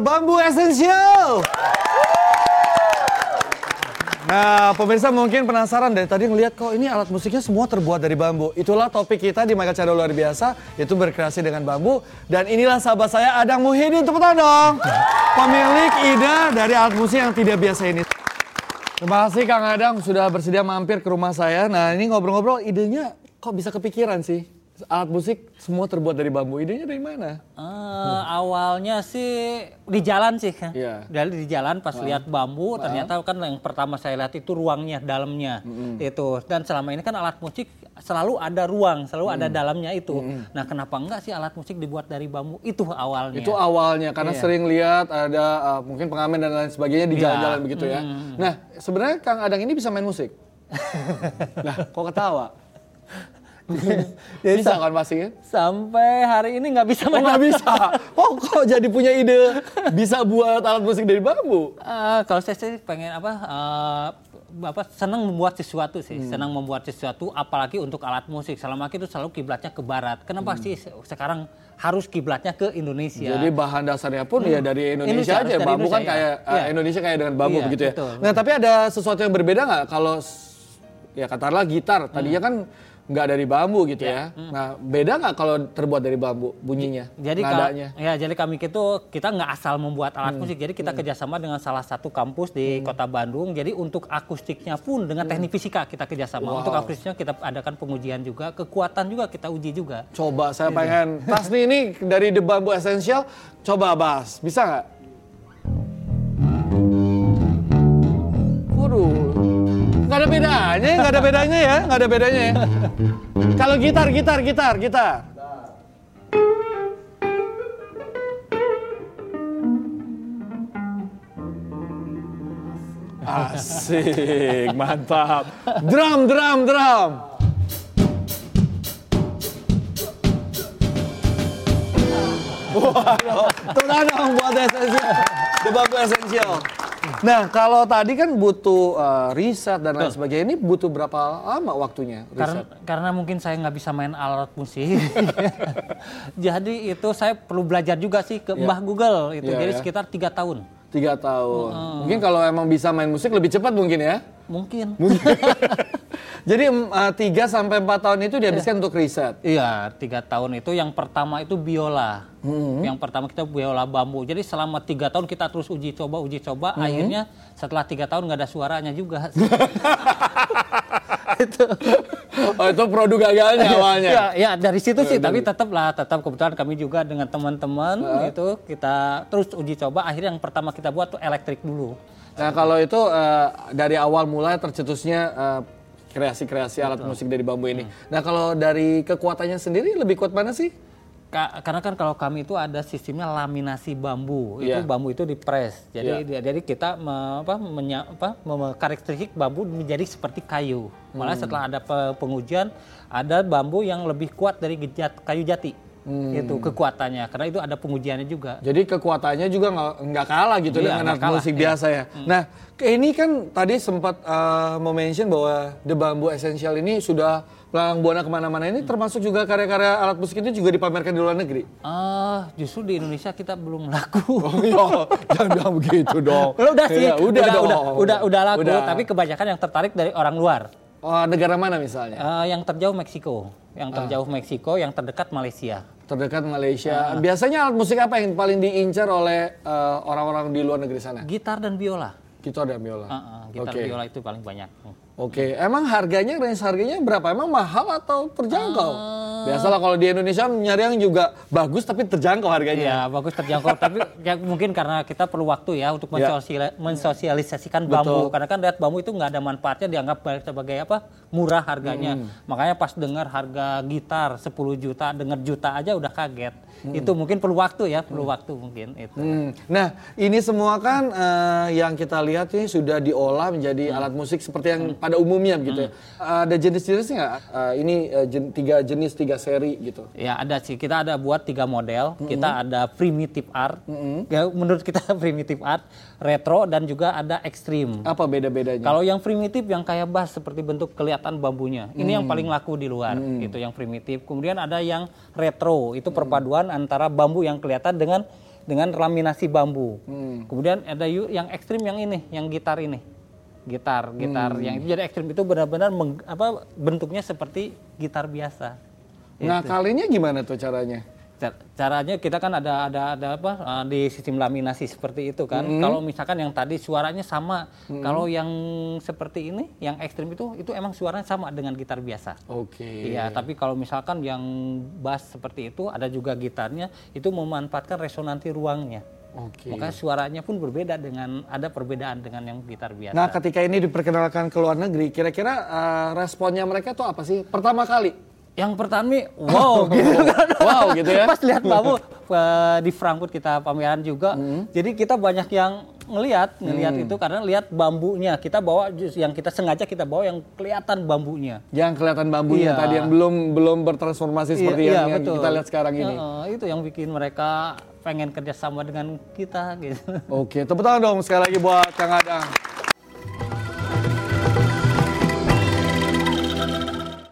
Bambu Essential. Nah, pemirsa mungkin penasaran dari tadi ngeliat kok ini alat musiknya semua terbuat dari bambu. Itulah topik kita di Michael Channel luar biasa, itu berkreasi dengan bambu. Dan inilah sahabat saya Adang Muhyiddin, tepuk tangan dong. Pemilik ide dari alat musik yang tidak biasa ini. Terima kasih Kang Adang sudah bersedia mampir ke rumah saya. Nah ini ngobrol-ngobrol idenya kok bisa kepikiran sih? Alat musik semua terbuat dari bambu. Idenya dari mana? Eh, awalnya sih di jalan sih. Iya. Dari di jalan pas lihat bambu ternyata kan yang pertama saya lihat itu ruangnya, dalamnya. Itu. Dan selama ini kan alat musik selalu ada ruang, selalu ada dalamnya itu. Nah, kenapa enggak sih alat musik dibuat dari bambu? Itu awalnya. Itu awalnya karena Iya. sering lihat ada uh, mungkin pengamen dan lain sebagainya di Iya. jalan-jalan begitu ya. Nah sebenarnya Kang Adang ini bisa main musik. nah kok ketawa? bisa kan pasti kan? Sampai hari ini nggak bisa Oh nggak bisa. Oh kok jadi punya ide bisa buat alat musik dari bambu? Eh, kalau saya sih pengen apa eh, apa senang membuat sesuatu sih, senang membuat sesuatu apalagi untuk alat musik. Selama itu selalu kiblatnya ke barat. Kenapa sih se- sekarang harus kiblatnya ke Indonesia? Jadi bahan dasarnya pun ya dari Indonesia, Indonesia, aja. dari Bambu kan Indonesia, kayak iya. uh. Indonesia kayak dengan bambu Iya, begitu ya. betul. Nah tapi ada sesuatu yang berbeda nggak kalau ya katakanlah gitar tadinya kan nggak dari bambu gitu ya. Nah beda nggak kalau terbuat dari bambu bunyinya, Jadi ka- nadanya? ya jadi kami itu kita nggak asal membuat alat musik. Jadi kita kerjasama dengan salah satu kampus di Kota Bandung. Jadi untuk akustiknya pun dengan teknik fisika kita kerjasama. Untuk akustiknya kita adakan pengujian juga, kekuatan juga kita uji juga. Coba saya pengen tas nih ini dari The Bamboo Essential. Coba bahas, bisa nggak? Bedanya, nggak ada bedanya ya, nggak ada bedanya ya. Kalau gitar, gitar, gitar, gitar. Asik, mantap. Drum, drum, drum. Waduh, tepuk dong buat essential, The Essential. Nah, kalau tadi kan butuh uh, riset dan lain sebagainya, ini butuh berapa lama waktunya Karena, riset? karena mungkin saya nggak bisa main alat musik. Jadi itu saya perlu belajar juga sih ke Mbah Google itu. Iya, Jadi ya. sekitar tiga tahun. Tiga tahun. Mungkin kalau emang bisa main musik lebih cepat mungkin ya. Mungkin. Jadi em, uh, tiga sampai empat tahun itu dihabiskan untuk riset. Iya, tiga tahun itu yang pertama itu biola. Yang pertama kita biola bambu. Jadi selama tiga tahun kita terus uji coba, uji coba. Akhirnya setelah tiga tahun nggak ada suaranya juga. itu. Oh, itu produk gagalnya awalnya. Ya, ya dari situ sih. Tapi tetap lah, tetap kebetulan kami juga dengan teman-teman itu kita terus uji coba. Akhirnya yang pertama kita buat tuh elektrik dulu. Nah, kalau itu uh, dari awal mulai tercetusnya uh, kreasi-kreasi alat musik dari bambu ini. Nah, kalau dari kekuatannya sendiri lebih kuat mana sih? Ka- karena kan kalau kami itu ada sistemnya laminasi bambu, Iya. itu bambu itu dipres. Jadi dia- jadi kita me- apa, menya, apa, mem- karakteristik bambu menjadi seperti kayu. Malah setelah ada pe- pengujian ada bambu yang lebih kuat dari gejat, kayu jati. Itu kekuatannya karena itu ada pengujiannya juga. Jadi kekuatannya juga nggak kalah gitu Iya, dengan alat kalah, musik iya. biasa ya. Nah, ke- ini kan tadi sempat uh, mention bahwa The Bamboo Essential ini sudah melanglang buana ke mana-mana ini termasuk juga karya-karya alat musik itu juga dipamerkan di luar negeri. Ah, justru di Indonesia kita belum laku. Oh iya, jangan bilang begitu dong. udah sih, Iya, udah, dong. udah, udah, udah laku. Udah. Tapi kebanyakan yang tertarik dari orang luar. Oh, negara mana misalnya? Eh, yang terjauh Meksiko, yang terjauh Meksiko, yang terdekat Malaysia. Terdekat Malaysia. Ah. Biasanya alat musik apa yang paling diincar oleh uh, orang-orang di luar negeri sana? Gitar dan biola. Gitar dan biola. Ah, ah, gitar Oke. biola itu paling banyak. Oke, emang harganya range harganya berapa? Emang mahal atau terjangkau? Biasalah kalau di Indonesia nyari yang juga bagus tapi terjangkau harganya. Iya, bagus terjangkau. Tapi ya mungkin karena kita perlu waktu ya untuk Ya. mensosial- mensosialisasikan bambu. Karena kan lihat bambu itu nggak ada manfaatnya, dianggap sebagai apa? Murah harganya. Hmm. Makanya pas dengar harga gitar 10 juta, dengar juta aja udah kaget. Hmm. Itu mungkin perlu waktu ya, perlu waktu mungkin itu. Hmm. Nah, ini semua kan eh, yang kita lihat ini sudah diolah menjadi alat musik seperti yang pada umumnya gitu ya. Ada jenis-jenisnya nggak? Eh, ini eh, jen- tiga jenis, tiga seri gitu. Ya ada sih, kita ada buat tiga model. Kita ada primitive art, ya menurut kita primitive art, retro dan juga ada ekstrim. Apa beda-bedanya? Kalau yang primitif yang kayak bass seperti bentuk kelihatan bambunya, ini yang paling laku di luar. Itu yang primitif. Kemudian ada yang retro, itu perpaduan antara bambu yang kelihatan dengan dengan laminasi bambu. Hmm. Kemudian ada yang ekstrim yang ini, yang gitar ini. Gitar, gitar hmm. yang itu jadi ekstrim itu benar-benar apa bentuknya seperti gitar biasa. Nah, kalinya gimana tuh caranya? caranya kita kan ada ada ada apa uh, di sistem laminasi seperti itu kan. Mm. Kalau misalkan yang tadi suaranya sama, mm. kalau yang seperti ini, yang ekstrim itu itu emang suaranya sama dengan gitar biasa. Oke. Okay. Iya, tapi kalau misalkan yang bass seperti itu ada juga gitarnya itu memanfaatkan resonansi ruangnya. Okay. Maka suaranya pun berbeda dengan ada perbedaan dengan yang gitar biasa. Nah, ketika ini diperkenalkan ke luar negeri, kira-kira uh, responnya mereka tuh apa sih? Pertama kali yang pertama wow gitu kan. wow gitu ya. Pas lihat Babu uh, di Frankfurt kita pameran juga. Hmm. Jadi kita banyak yang ngelihat ngelihat hmm. itu karena lihat bambunya. Kita bawa yang kita sengaja kita bawa yang kelihatan bambunya. Yang kelihatan bambunya iya. tadi yang belum belum bertransformasi seperti iya, yang, iya, yang kita lihat sekarang ini. Uh, itu yang bikin mereka pengen kerjasama dengan kita gitu. Oke, tepuk tangan dong sekali lagi buat Kang Adang.